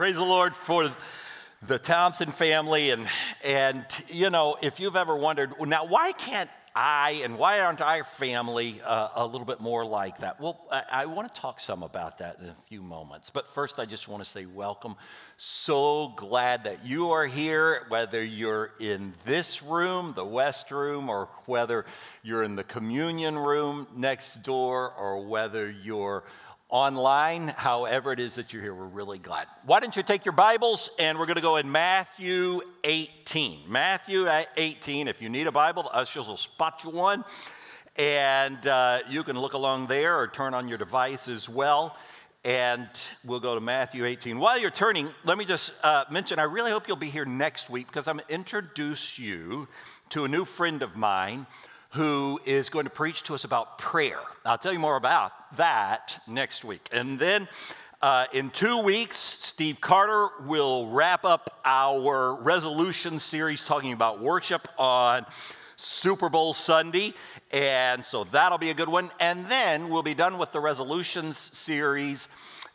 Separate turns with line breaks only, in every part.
Praise the Lord for the Thompson family. And, and, you know, if you've ever wondered, now, why can't I and why aren't our family uh, a little bit more like that? Well, I, I want to talk some about that in a few moments. But first, I just want to say welcome. So glad that you are here, whether you're in this room, the West Room, or whether you're in the communion room next door, or whether you're online, however it is that you're here, we're really glad. Why don't you take your Bibles and we're going to go in Matthew 18. Matthew 18. If you need a Bible, the ushers will spot you one. And uh, you can look along there or turn on your device as well. And we'll go to Matthew 18. While you're turning, let me just uh, mention I really hope you'll be here next week because I'm going to introduce you to a new friend of mine who is going to preach to us about prayer. I'll tell you more about that next week. And then uh, in two weeks, Steve Carter will wrap up our resolution series talking about worship on Super Bowl Sunday. And so that'll be a good one. And then we'll be done with the resolutions series.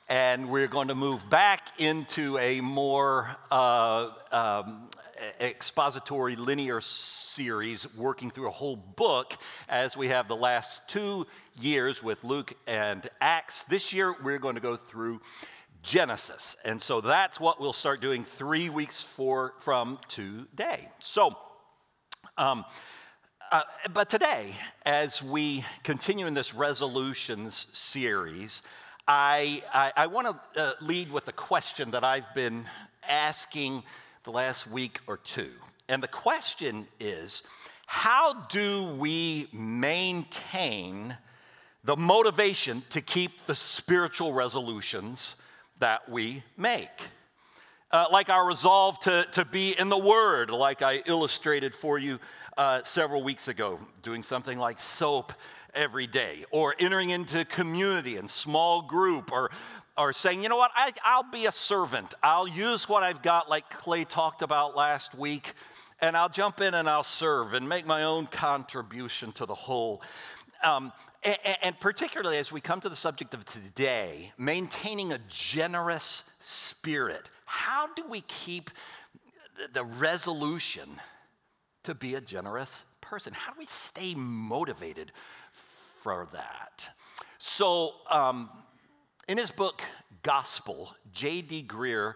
And we're going to move back into a more uh, um, expository linear series working through a whole book as we have the last two years with Luke and Acts. This year we're going to go through Genesis. And so that's what we'll start doing three weeks for, from today. So, um, uh, but today, as we continue in this resolutions series, I, I, I want to uh, lead with a question that I've been asking the last week or two. And the question is how do we maintain the motivation to keep the spiritual resolutions that we make? Uh, like our resolve to, to be in the Word, like I illustrated for you uh, several weeks ago, doing something like soap every day, or entering into community and small group, or or saying, you know what, I, I'll be a servant. I'll use what I've got, like Clay talked about last week, and I'll jump in and I'll serve and make my own contribution to the whole. Um, and, and particularly as we come to the subject of today, maintaining a generous spirit. How do we keep the resolution to be a generous person? How do we stay motivated for that? So, um, in his book, Gospel, J.D. Greear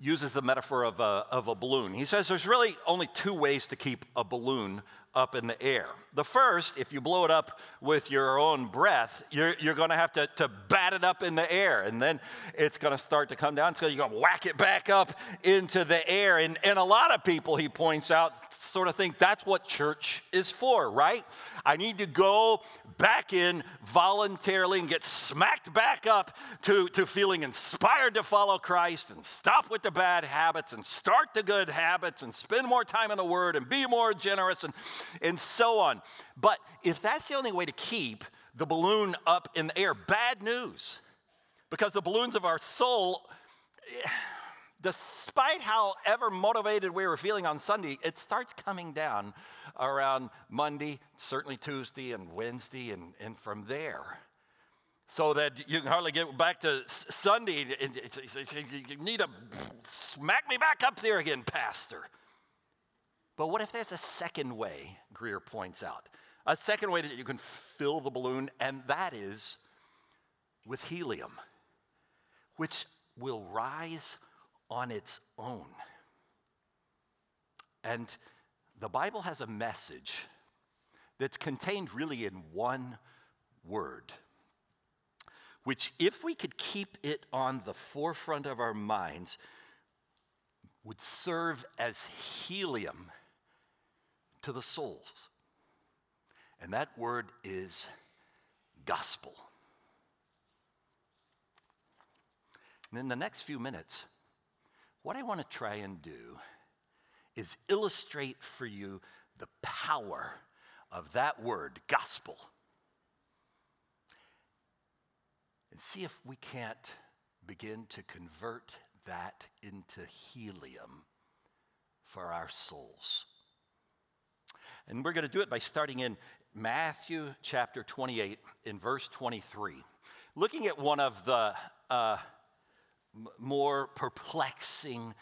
uses the metaphor of a, of a balloon. He says there's really only two ways to keep a balloon up in the air. The first, if you blow it up with your own breath, you're, you're going to have to, to bat it up in the air, and then it's going to start to come down. So you're going to whack it back up into the air. And, and a lot of people, he points out, sort of think that's what church is for, right? I need to go back in voluntarily and get smacked back up to, to feeling inspired to follow Christ and stop with the bad habits and start the good habits and spend more time in the Word and be more generous and, and so on. But if that's the only way to keep the balloon up in the air, bad news. Because the balloons of our soul, despite however motivated we were feeling on Sunday, it starts coming down around Monday, certainly Tuesday and Wednesday, and, and from there. So that you can hardly get back to Sunday. You need to smack me back up there again, Pastor. But what if there's a second way, Greear points out? A second way that you can fill the balloon, and that is with helium, which will rise on its own. And the Bible has a message that's contained really in one word, which, if we could keep it on the forefront of our minds, would serve as helium to the souls. And that word is gospel. And in the next few minutes, what I want to try and do is illustrate for you the power of that word, gospel. And see if we can't begin to convert that into helium for our souls. And we're going to do it by starting in Matthew chapter 28, in verse 23. Looking at one of the uh, m- more perplexing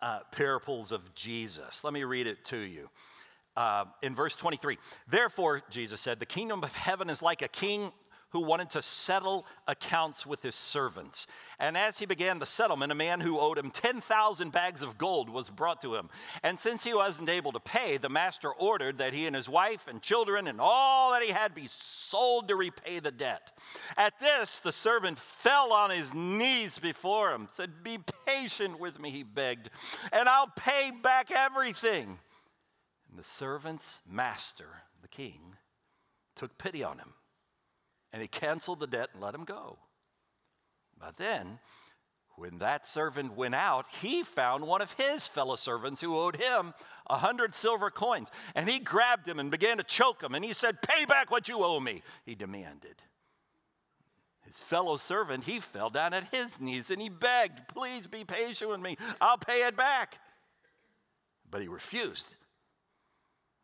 uh, parables of Jesus. Let me read it to you. Uh, in verse 23, therefore, Jesus said, the kingdom of heaven is like a king who wanted to settle accounts with his servants. And as he began the settlement, a man who owed him 10,000 bags of gold was brought to him. And since he wasn't able to pay, the master ordered that he and his wife and children and all that he had be sold to repay the debt. At this, the servant fell on his knees before him, said, Be patient with me, he begged, and I'll pay back everything. And the servant's master, the king, took pity on him and he canceled the debt and let him go. But then, when that servant went out, he found one of his fellow servants who owed him a hundred silver coins. And he grabbed him and began to choke him. And he said, Pay back what you owe me, he demanded. His fellow servant, he fell down at his knees and he begged, Please be patient with me, I'll pay it back. But he refused.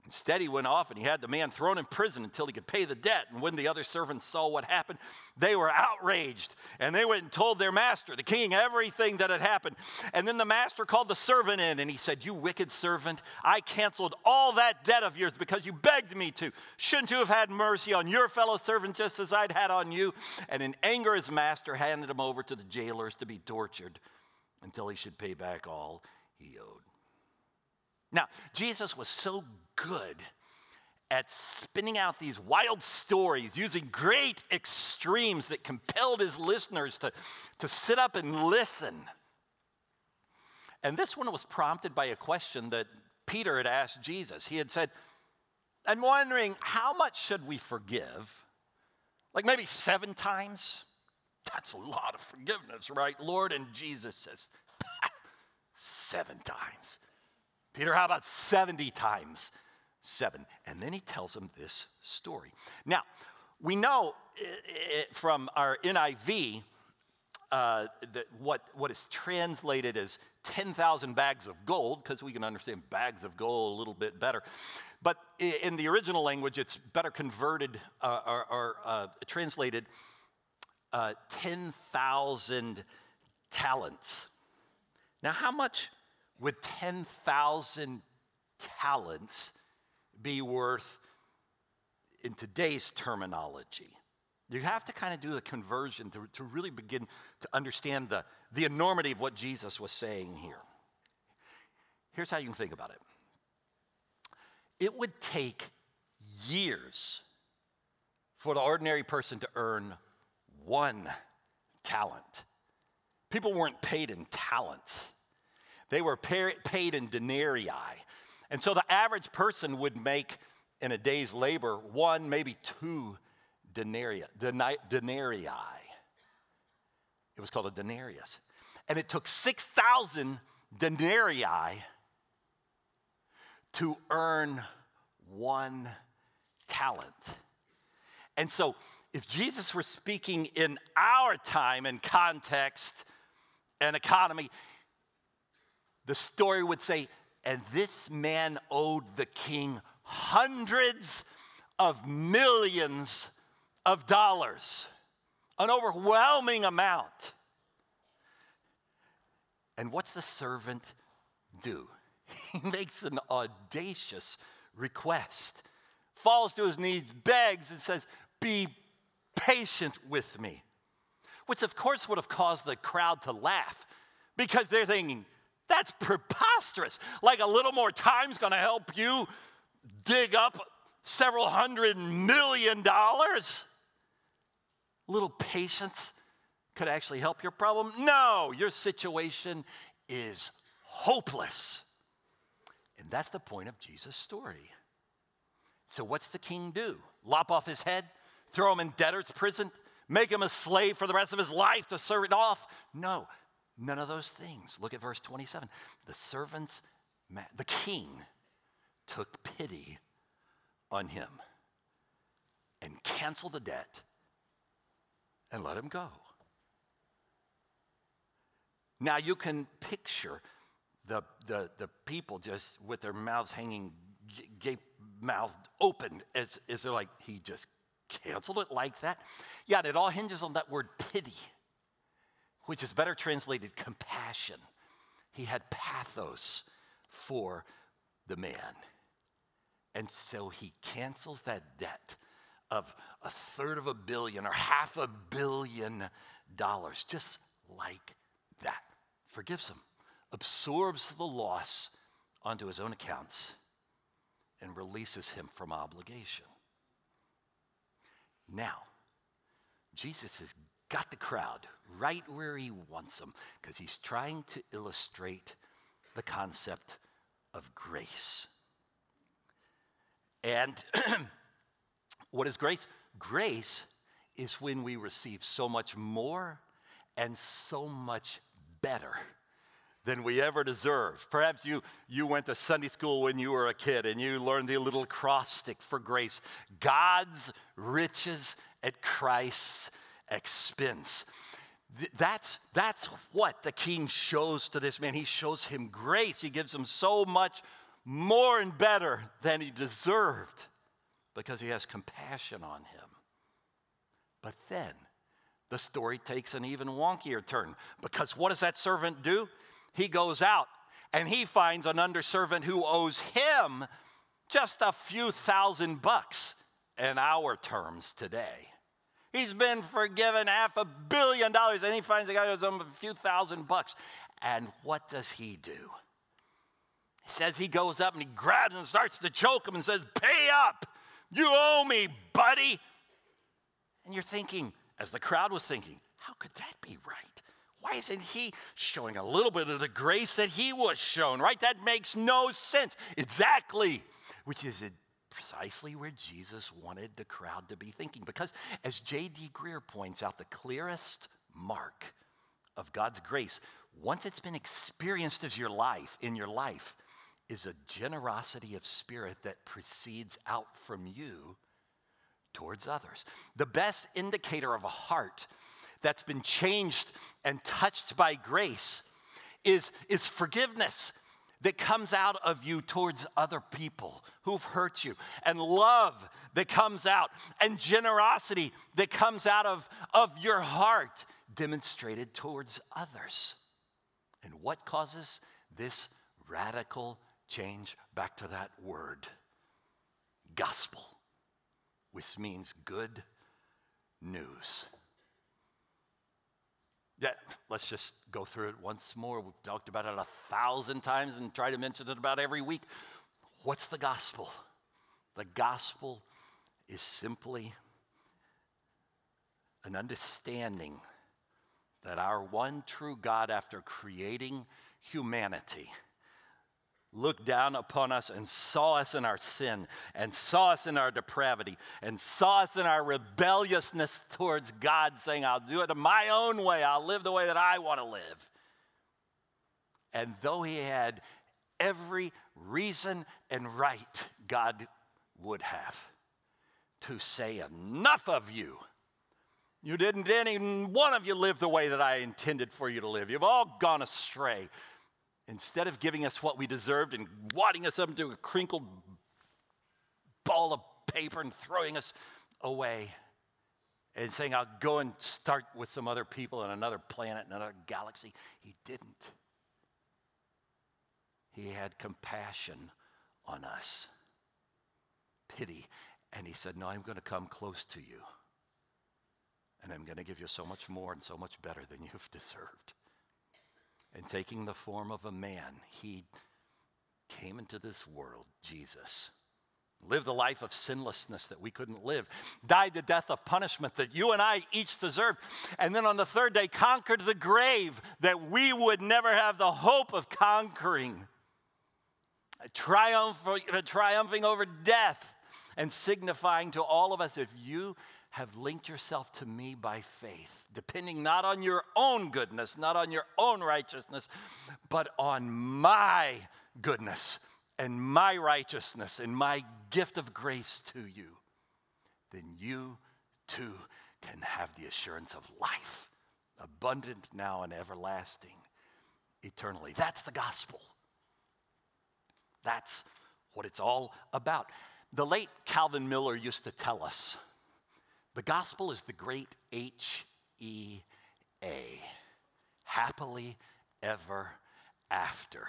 Instead, he went off and he had the man thrown in prison until he could pay the debt. And when the other servants saw what happened, they were outraged. And they went and told their master, the king, everything that had happened. And then the master called the servant in and he said, You wicked servant, I canceled all that debt of yours because you begged me to. Shouldn't you have had mercy on your fellow servant just as I'd had on you? And in anger, his master handed him over to the jailers to be tortured until he should pay back all he owed. Now, Jesus was so good at spinning out these wild stories using great extremes that compelled his listeners to, to sit up and listen. And this one was prompted by a question that Peter had asked Jesus. He had said, I'm wondering, how much should we forgive? Like maybe seven times? That's a lot of forgiveness, right, Lord? And Jesus says, seven times. Peter, how about 70 times? Seven. And then he tells them this story. Now, we know from our NIV uh, that what, what is translated as 10,000 bags of gold, because we can understand bags of gold a little bit better. But in the original language, it's better converted uh, or, or uh, translated uh, 10,000 talents. Now, how much would 10,000 talents be worth in today's terminology. You have to kind of do the conversion to, to really begin to understand the, the enormity of what Jesus was saying here. Here's how you can think about it it would take years for the ordinary person to earn one talent. People weren't paid in talents, they were paid in denarii. And so the average person would make in a day's labor one, maybe two denarii. denarii. It was called a denarius. And it took 6,000 denarii to earn one talent. And so, if Jesus were speaking in our time and context and economy, the story would say and this man owed the king hundreds of millions of dollars, an overwhelming amount. And what's the servant do? He makes an audacious request, falls to his knees, begs, and says, Be patient with me. Which, of course, would have caused the crowd to laugh because they're thinking, that's preposterous. Like a little more time's gonna help you dig up several hundred million dollars. Little patience could actually help your problem. No, your situation is hopeless. And that's the point of Jesus' story. So, what's the king do? Lop off his head? Throw him in debtor's prison? Make him a slave for the rest of his life to serve it off? No, None of those things. Look at verse 27. The servants, the king, took pity on him and canceled the debt and let him go. Now you can picture the, the, the people just with their mouths hanging, gape mouthed open, as, as they're like, he just canceled it like that. Yeah, it all hinges on that word pity. Which is better translated compassion. He had pathos for the man. And so he cancels that debt of a third of a billion or half a billion dollars, just like that. Forgives him, absorbs the loss onto his own accounts, and releases him from obligation. Now, Jesus has got the crowd right where he wants them because he's trying to illustrate the concept of grace. And what is grace? Grace is when we receive so much more and so much better than we ever deserve. Perhaps you, you went to Sunday school when you were a kid and you learned the little acrostic for grace God's riches at Christ's expense. That's, that's what the king shows to this man. He shows him grace. He gives him so much more and better than he deserved because he has compassion on him. But then the story takes an even wonkier turn because what does that servant do? He goes out and he finds an underservant who owes him just a few thousand bucks in our terms today. He's been forgiven half a billion dollars, and he finds a guy who owes him a few thousand bucks. And what does he do? He says he goes up and he grabs and starts to choke him and says, Pay up! You owe me, buddy! And you're thinking, as the crowd was thinking, how could that be right? Why isn't he showing a little bit of the grace that he was shown, right? That makes no sense. Exactly. Which is precisely where Jesus wanted the crowd to be thinking. Because as J.D. Greear points out, the clearest mark of God's grace, once it's been experienced as your life, in your life, is a generosity of spirit that proceeds out from you towards others. The best indicator of a heart that's been changed and touched by grace is, is forgiveness that comes out of you towards other people who've hurt you, and love that comes out, and generosity that comes out of, of your heart demonstrated towards others. And what causes this radical change? Back to that word gospel, which means good news. Yeah, let's just go through it once more. We've talked about it a thousand times and try to mention it about every week. What's the gospel? The gospel is simply an understanding that our one true God, after creating humanity, looked down upon us and saw us in our sin and saw us in our depravity and saw us in our rebelliousness towards God, saying, I'll do it my own way, I'll live the way that I want to live. And though he had every reason and right God would have to say, Enough of you. You didn't, any one of you live the way that I intended for you to live. You've all gone astray instead of giving us what we deserved and wadding us up into a crinkled ball of paper and throwing us away and saying, I'll go and start with some other people on another planet, and another galaxy, he didn't. He had compassion on us, pity, and he said, No, I'm going to come close to you. And I'm going to give you so much more and so much better than you've deserved and taking the form of a man, he came into this world, Jesus. Lived a life of sinlessness that we couldn't live, died the death of punishment that you and I each deserved, and then on the third day conquered the grave that we would never have the hope of conquering, Triumph, triumphing over death and signifying to all of us if you have linked yourself to me by faith, depending not on your own goodness, not on your own righteousness, but on my goodness and my righteousness and my gift of grace to you, then you too can have the assurance of life, abundant now and everlasting, eternally. That's the gospel. That's what it's all about. The late Calvin Miller used to tell us the gospel is the great H E A. happily ever after.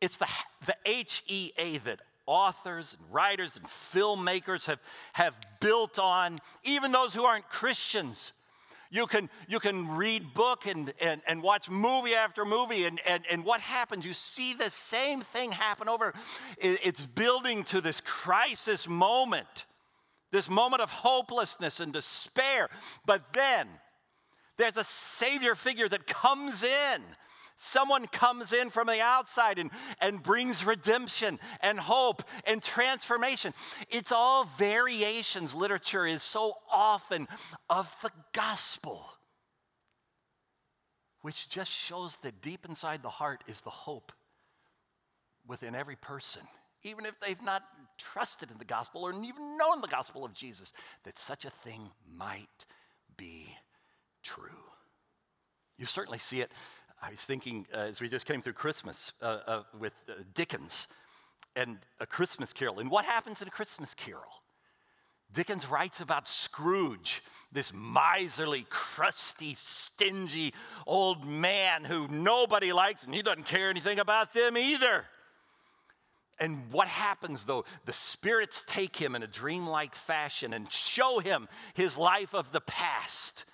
It's the, the H E A that authors and writers and filmmakers have, have built on, even those who aren't Christians. You can, you can read book and, and, and watch movie after movie, and, and, and what happens? You see the same thing happen over. It's building to this crisis moment, this moment of hopelessness and despair. But then there's a Savior figure that comes in Someone comes in from the outside and, and brings redemption and hope and transformation. It's all variations. Literature is so often of the gospel, which just shows that deep inside the heart is the hope within every person, even if they've not trusted in the gospel or even known the gospel of Jesus, that such a thing might be true. You certainly see it I was thinking uh, as we just came through Christmas uh, uh, with uh, Dickens and A Christmas Carol. And what happens in A Christmas Carol? Dickens writes about Scrooge, this miserly, crusty, stingy old man who nobody likes and he doesn't care anything about them either. And what happens though? The spirits take him in a dreamlike fashion and show him his life of the past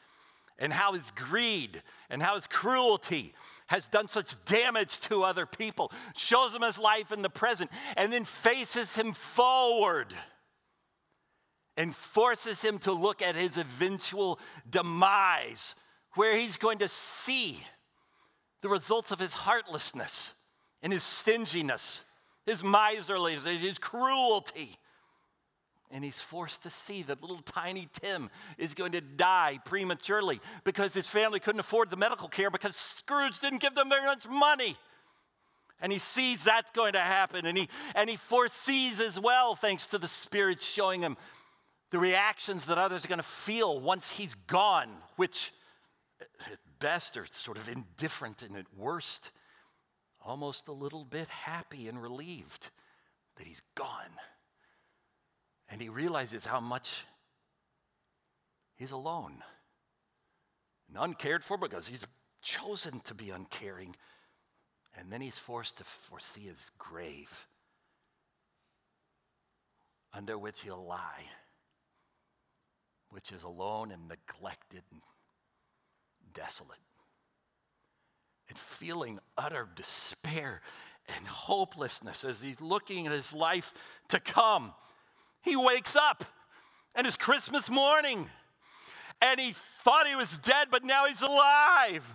and how his greed and how his cruelty has done such damage to other people, shows him his life in the present, and then faces him forward and forces him to look at his eventual demise, where he's going to see the results of his heartlessness and his stinginess, his miserliness, his cruelty and he's forced to see that little tiny Tim is going to die prematurely because his family couldn't afford the medical care because Scrooge didn't give them very much money. And he sees that's going to happen, and he, and he foresees as well, thanks to the Spirit showing him the reactions that others are going to feel once he's gone, which at best are sort of indifferent and at worst, almost a little bit happy and relieved that he's gone. And he realizes how much he's alone and uncared for because he's chosen to be uncaring. And then he's forced to foresee his grave under which he'll lie, which is alone and neglected and desolate. And feeling utter despair and hopelessness as he's looking at his life to come he wakes up and it's Christmas morning and he thought he was dead, but now he's alive.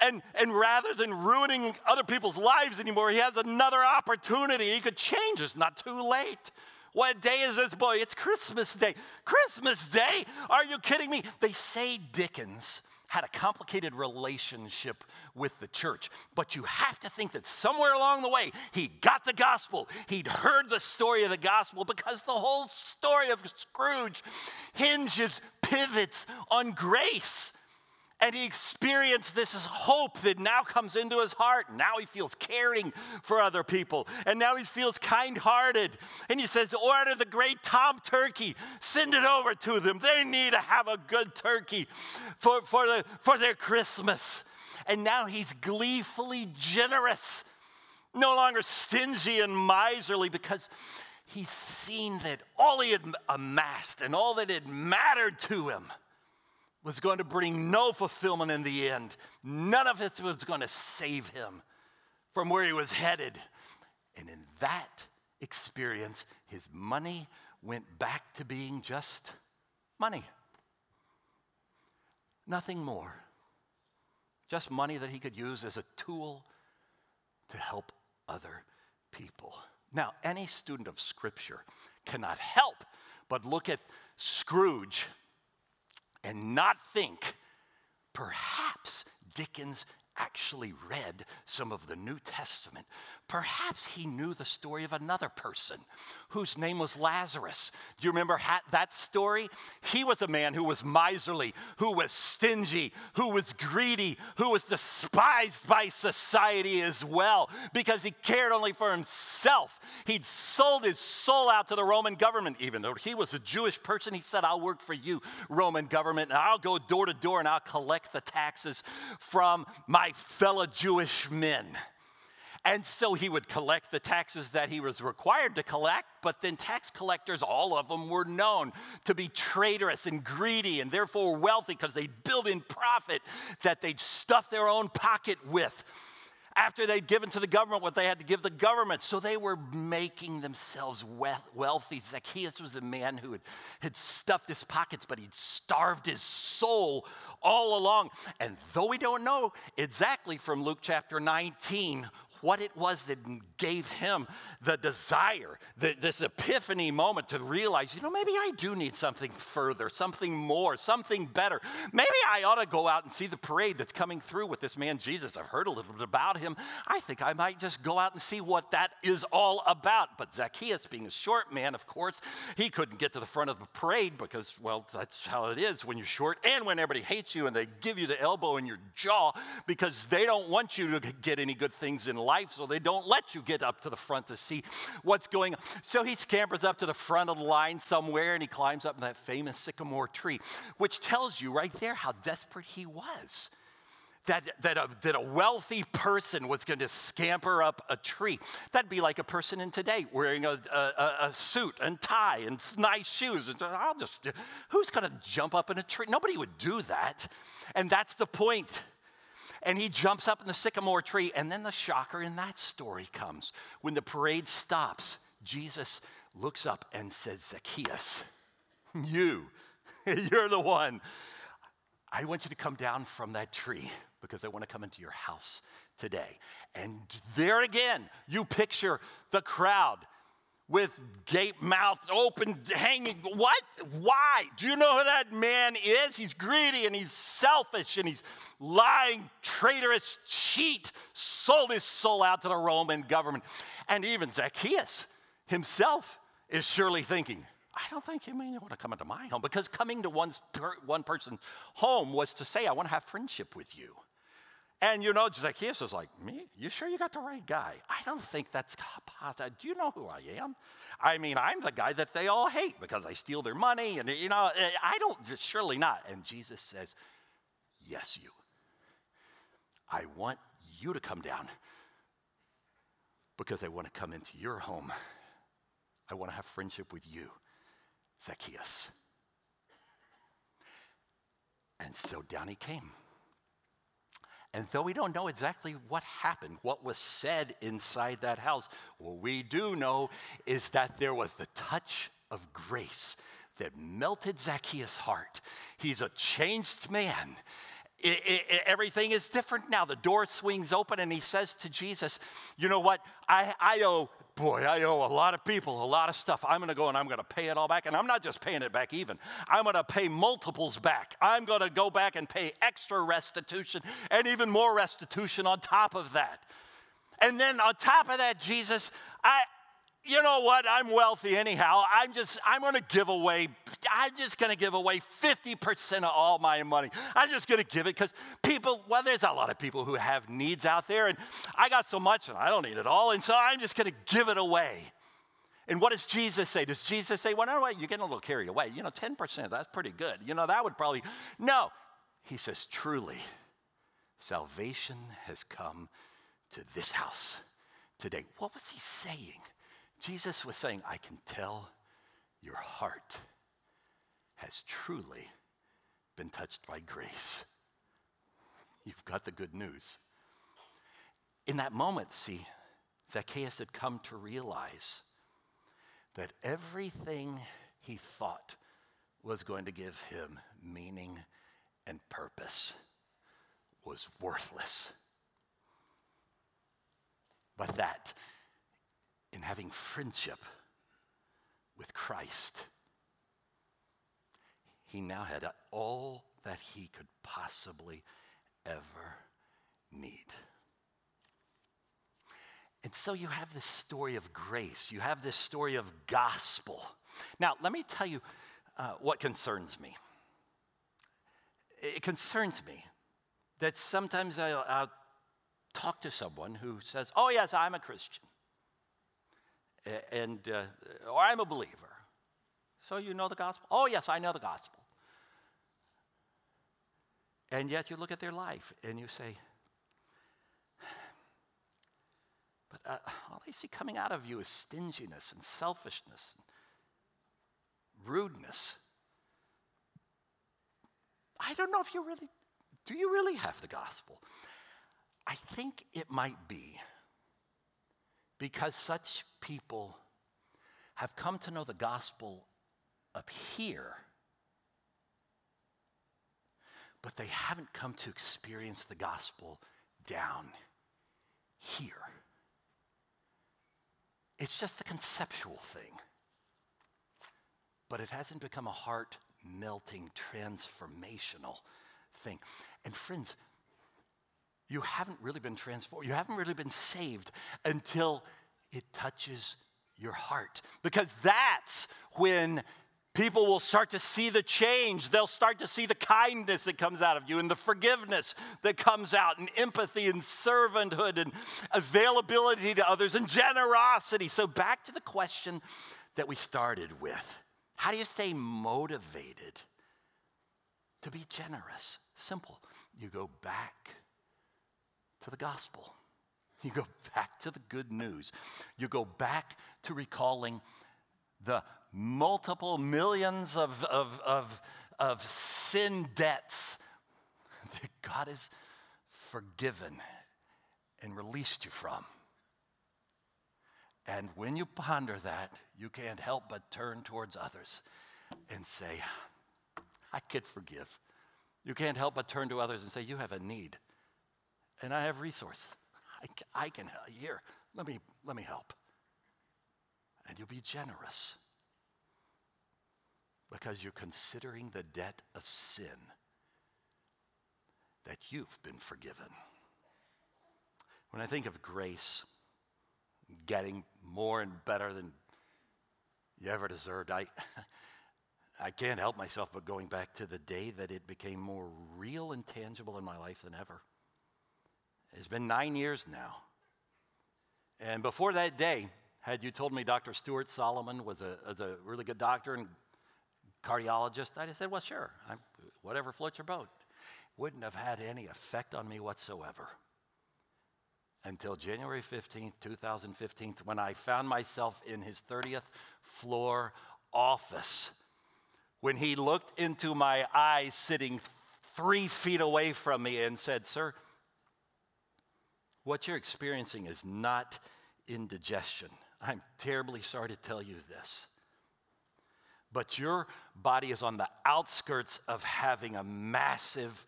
And, and rather than ruining other people's lives anymore, he has another opportunity. He could change. It's not too late. What day is this, boy? It's Christmas Day. Christmas Day? Are you kidding me? They say Dickens had a complicated relationship with the church. But you have to think that somewhere along the way, he got the gospel. He'd heard the story of the gospel because the whole story of Scrooge hinges, pivots on grace. And he experienced this hope that now comes into his heart. Now he feels caring for other people. And now he feels kind hearted. And he says, Order the great Tom turkey, send it over to them. They need to have a good turkey for, for, the, for their Christmas. And now he's gleefully generous, no longer stingy and miserly because he's seen that all he had amassed and all that had mattered to him was going to bring no fulfillment in the end. None of it was going to save him from where he was headed. And in that experience, his money went back to being just money. Nothing more. Just money that he could use as a tool to help other people. Now, any student of Scripture cannot help but look at Scrooge and not think. Perhaps Dickens actually read some of the New Testament, perhaps he knew the story of another person whose name was Lazarus. Do you remember that story? He was a man who was miserly, who was stingy, who was greedy, who was despised by society as well because he cared only for himself. He'd sold his soul out to the Roman government, even though he was a Jewish person. He said, I'll work for you, Roman government, and I'll go door to door and I'll collect the taxes from my fellow Jewish men. And so he would collect the taxes that he was required to collect, but then tax collectors, all of them, were known to be traitorous and greedy and therefore wealthy because they built in profit that they'd stuff their own pocket with after they'd given to the government what they had to give the government. So they were making themselves wealthy. Zacchaeus was a man who had, had stuffed his pockets, but he'd starved his soul all along. And though we don't know exactly from Luke chapter 19 what it was that gave him the desire, the, this epiphany moment to realize, you know, maybe I do need something further, something more, something better. Maybe I ought to go out and see the parade that's coming through with this man Jesus. I've heard a little bit about him. I think I might just go out and see what that is all about. But Zacchaeus, being a short man, of course, he couldn't get to the front of the parade because, well, that's how it is when you're short and when everybody hates you and they give you the elbow in your jaw because they don't want you to get any good things in life life, so they don't let you get up to the front to see what's going on. So he scampers up to the front of the line somewhere and he climbs up in that famous sycamore tree, which tells you right there how desperate he was. That, that, a, that a wealthy person was going to scamper up a tree. That'd be like a person in today wearing a, a, a suit and tie and nice shoes. And I'll just, who's going to jump up in a tree? Nobody would do that. And that's the point and he jumps up in the sycamore tree. And then the shocker in that story comes. When the parade stops, Jesus looks up and says, Zacchaeus, you, you're the one. I want you to come down from that tree because I want to come into your house today. And there again, you picture the crowd with gape mouth open, hanging. What? Why? Do you know who that man is? He's greedy and he's selfish and he's lying, traitorous cheat, sold his soul out to the Roman government. And even Zacchaeus himself is surely thinking, I don't think you may want to come into my home because coming to one's, one person's home was to say, I want to have friendship with you. And you know, Zacchaeus was like, Me? You sure you got the right guy? I don't think that's possible. Do you know who I am? I mean, I'm the guy that they all hate because I steal their money. And, you know, eh, I don't, surely not. And Jesus says, Yes, you. I want you to come down because I want to come into your home. I want to have friendship with you, Zacchaeus. And so down he came. And though we don't know exactly what happened, what was said inside that house, what we do know is that there was the touch of grace that melted Zacchaeus' heart. He's a changed man. It, it, everything is different now. The door swings open, and he says to Jesus, You know what? I, I owe boy, I owe a lot of people a lot of stuff. I'm going to go and I'm going to pay it all back. And I'm not just paying it back even, I'm going to pay multiples back. I'm going to go back and pay extra restitution and even more restitution on top of that. And then on top of that, Jesus, I, you know what? I'm wealthy anyhow. I'm just, I'm to give away, I'm just to give away 50% of all my money. I'm just to give it because people, well, there's a lot of people who have needs out there, and I got so much and I don't need it all. And so I'm just to give it away. And what does Jesus say? Does Jesus say, well, no, wait, you're getting a little carried away. You know, 10%, that's pretty good. You know, that would probably, no. He says, truly, salvation has come to this house today. What was he saying? Jesus was saying, I can tell your heart has truly been touched by grace. You've got the good news. In that moment, see, Zacchaeus had come to realize that everything he thought was going to give him meaning and purpose was worthless. But that in having friendship with Christ, he now had all that he could possibly ever need. And so you have this story of grace, you have this story of gospel. Now, let me tell you uh, what concerns me. It concerns me that sometimes I'll, I'll talk to someone who says, Oh, yes, I'm a Christian, and, uh, or I'm a believer. So you know the gospel? Oh, yes, I know the gospel. And yet you look at their life and you say, but uh, all I see coming out of you is stinginess and selfishness, and rudeness. I don't know if you really, do you really have the gospel? I think it might be because such people have come to know the gospel up here, but they haven't come to experience the gospel down here. It's just a conceptual thing, but it hasn't become a heart melting, transformational thing. And friends, you haven't really been transformed. You haven't really been saved until it touches your heart. Because that's when people will start to see the change. They'll start to see the kindness that comes out of you and the forgiveness that comes out, and empathy and servanthood and availability to others and generosity. So, back to the question that we started with how do you stay motivated to be generous? Simple. You go back to the gospel. You go back to the good news. You go back to recalling the multiple millions of, of, of, of sin debts that God has forgiven and released you from. And when you ponder that, you can't help but turn towards others and say, I could forgive. You can't help but turn to others and say, You have a need and I have resources. I, I can help. Here, let me, let me help. And you'll be generous because you're considering the debt of sin that you've been forgiven. When I think of grace, getting more and better than you ever deserved, I, I can't help myself but going back to the day that it became more real and tangible in my life than ever. It's been nine years now. And before that day, had you told me Dr. Stuart Solomon was a, was a really good doctor and cardiologist, I'd have said, well, sure, I'm, whatever floats your boat. Wouldn't have had any effect on me whatsoever until January 15th, 2015, when I found myself in his 30th floor office. When he looked into my eyes, sitting three feet away from me, and said, Sir, what you're experiencing is not indigestion. I'm terribly sorry to tell you this. But your body is on the outskirts of having a massive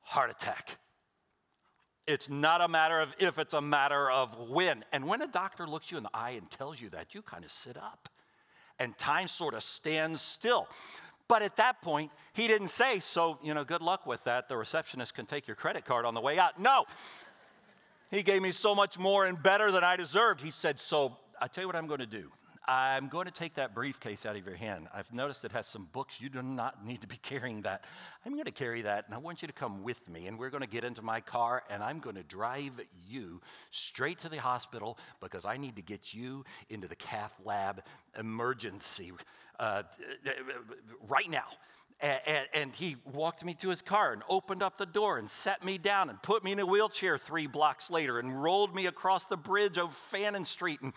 heart attack. It's not a matter of if, it's a matter of when. And when a doctor looks you in the eye and tells you that, you kind of sit up and time sort of stands still. But at that point, he didn't say, So, you know, good luck with that. The receptionist can take your credit card on the way out. No, he gave me so much more and better than I deserved. He said, So I tell you what I'm going to do. I'm going to take that briefcase out of your hand. I've noticed it has some books. You do not need to be carrying that. I'm going to carry that, and I want you to come with me. And we're going to get into my car, and I'm going to drive you straight to the hospital because I need to get you into the cath lab emergency uh, right now. And, and, he walked me to his car and opened up the door and set me down and put me in a wheelchair three blocks later and rolled me across the bridge of Fannin Street. And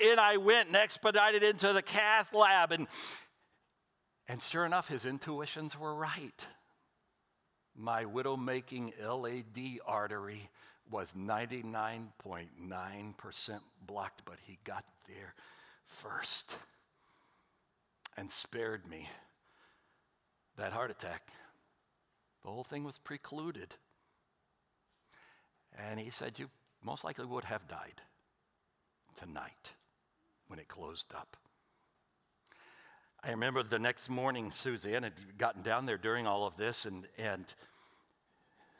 in I went and expedited into the cath lab. And, and sure enough, his intuitions were right. My widow making LAD artery was 99.9% blocked, but he got there first and spared me that heart attack. The whole thing was precluded. And he said, You most likely would have died tonight when it closed up. I remember the next morning, Suzanne had gotten down there during all of this, and, and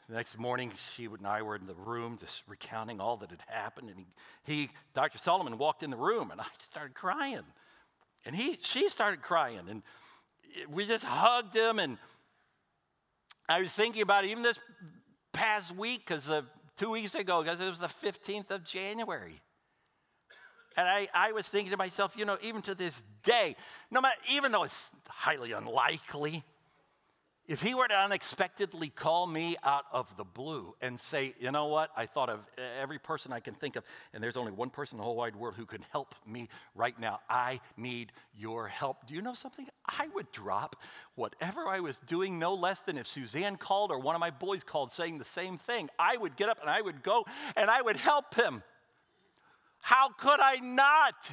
The next morning, she and I were in the room just recounting all that had happened. And he, he, Dr. Solomon, walked in the room and I started crying. And he, she started crying. And we just hugged him. And I was thinking about it even this past week, because uh, two weeks ago, because it was the 15th of January. And I, I was thinking to myself, you know, even to this day, no matter, even though it's highly unlikely, if he were to unexpectedly call me out of the blue and say, you know what, I thought of every person I can think of, and there's only one person in the whole wide world who can help me right now. I need your help. Do you know something? I would drop whatever I was doing no less than if Suzanne called or one of my boys called saying the same thing. I would get up and I would go and I would help him. How could I not?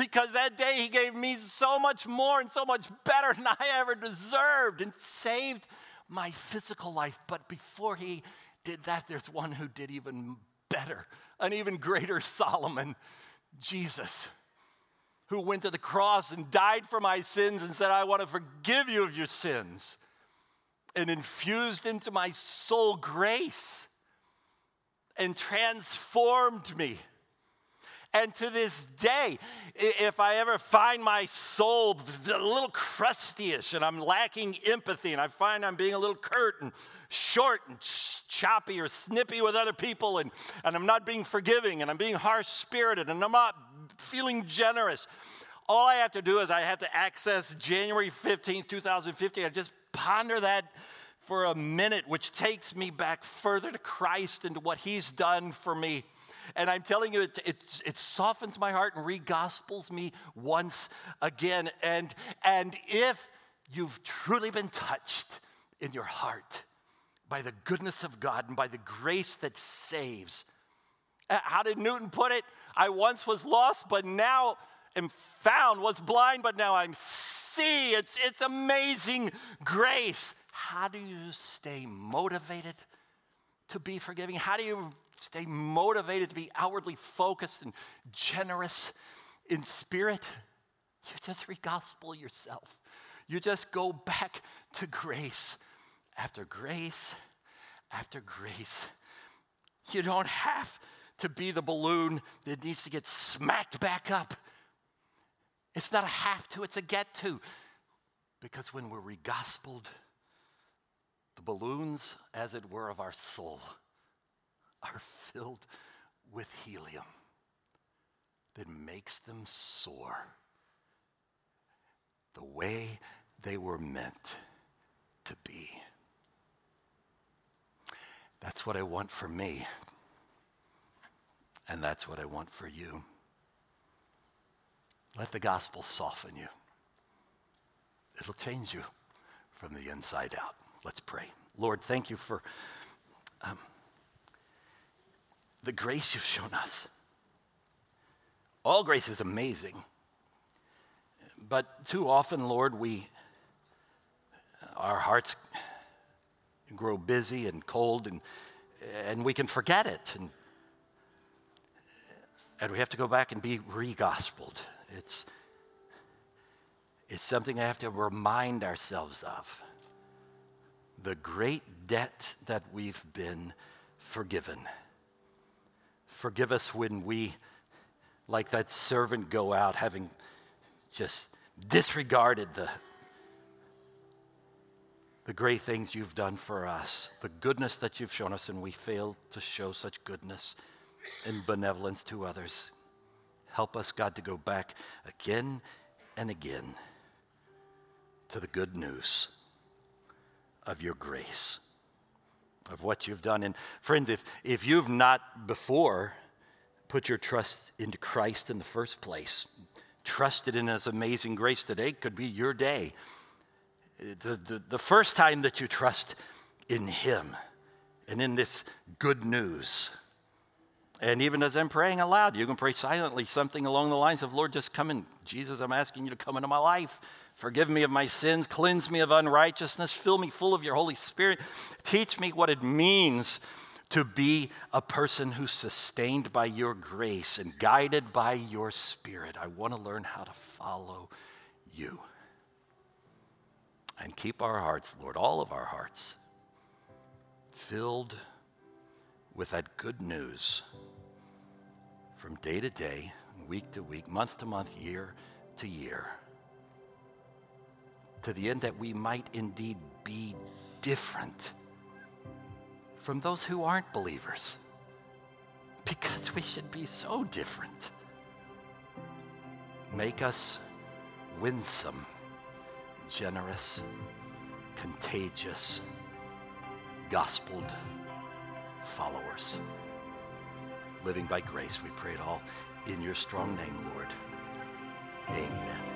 Because that day he gave me so much more and so much better than I ever deserved and saved my physical life. But before he did that, there's one who did even better, an even greater Solomon, Jesus, who went to the cross and died for my sins and said, I want to forgive you of your sins, and infused into my soul grace and transformed me and to this day, if I ever find my soul a little crustyish and I'm lacking empathy and I find I'm being a little curt and short and choppy or snippy with other people and, and I'm not being forgiving and I'm being harsh spirited and I'm not feeling generous, all I have to do is I have to access January 15th, 2015. I just ponder that for a minute, which takes me back further to Christ and to what He's done for me. And I'm telling you, it, it, it softens my heart and re-gospels me once again. And, and if you've truly been touched in your heart by the goodness of God and by the grace that saves, uh, how did Newton put it? I once was lost, but now am found, was blind, but now I'm see. It's, it's amazing grace. How do you stay motivated to be forgiving? How do you stay motivated to be outwardly focused and generous in spirit, you just regospel yourself. You just go back to grace after grace after grace. You don't have to be the balloon that needs to get smacked back up. It's not a have to, it's a get to. Because when we're regospeled, the balloons, as it were, of our soul are filled with helium that makes them soar the way they were meant to be. That's what I want for me. And that's what I want for you. Let the gospel soften you, it'll change you from the inside out. Let's pray. Lord, thank you for. Um, the grace you've shown us. All grace is amazing. But too often, Lord, we, our hearts grow busy and cold and, and we can forget it. And, and we have to go back and be re gospeled. It's, it's something I have to remind ourselves of the great debt that we've been forgiven. Forgive us when we, like that servant, go out having just disregarded the, the great things you've done for us, the goodness that you've shown us, and we fail to show such goodness and benevolence to others. Help us, God, to go back again and again to the good news of your grace of what you've done. And friends, if, if you've not before put your trust into Christ in the first place, trusted in His amazing grace, today could be your day. The, the, the first time that you trust in Him and in this good news. And even as I'm praying aloud, you can pray silently something along the lines of, Lord, just come in. Jesus, I'm asking you to come into my life. Forgive me of my sins, cleanse me of unrighteousness, fill me full of your Holy Spirit. Teach me what it means to be a person who's sustained by your grace and guided by your Spirit. I want to learn how to follow you. And keep our hearts, Lord, all of our hearts, filled with that good news from day to day, week to week, month to month, year to year, to the end that we might indeed be different from those who aren't believers, because we should be so different. Make us winsome, generous, contagious, gospeled followers. Living by grace, we pray it all in your strong name, Lord. Amen.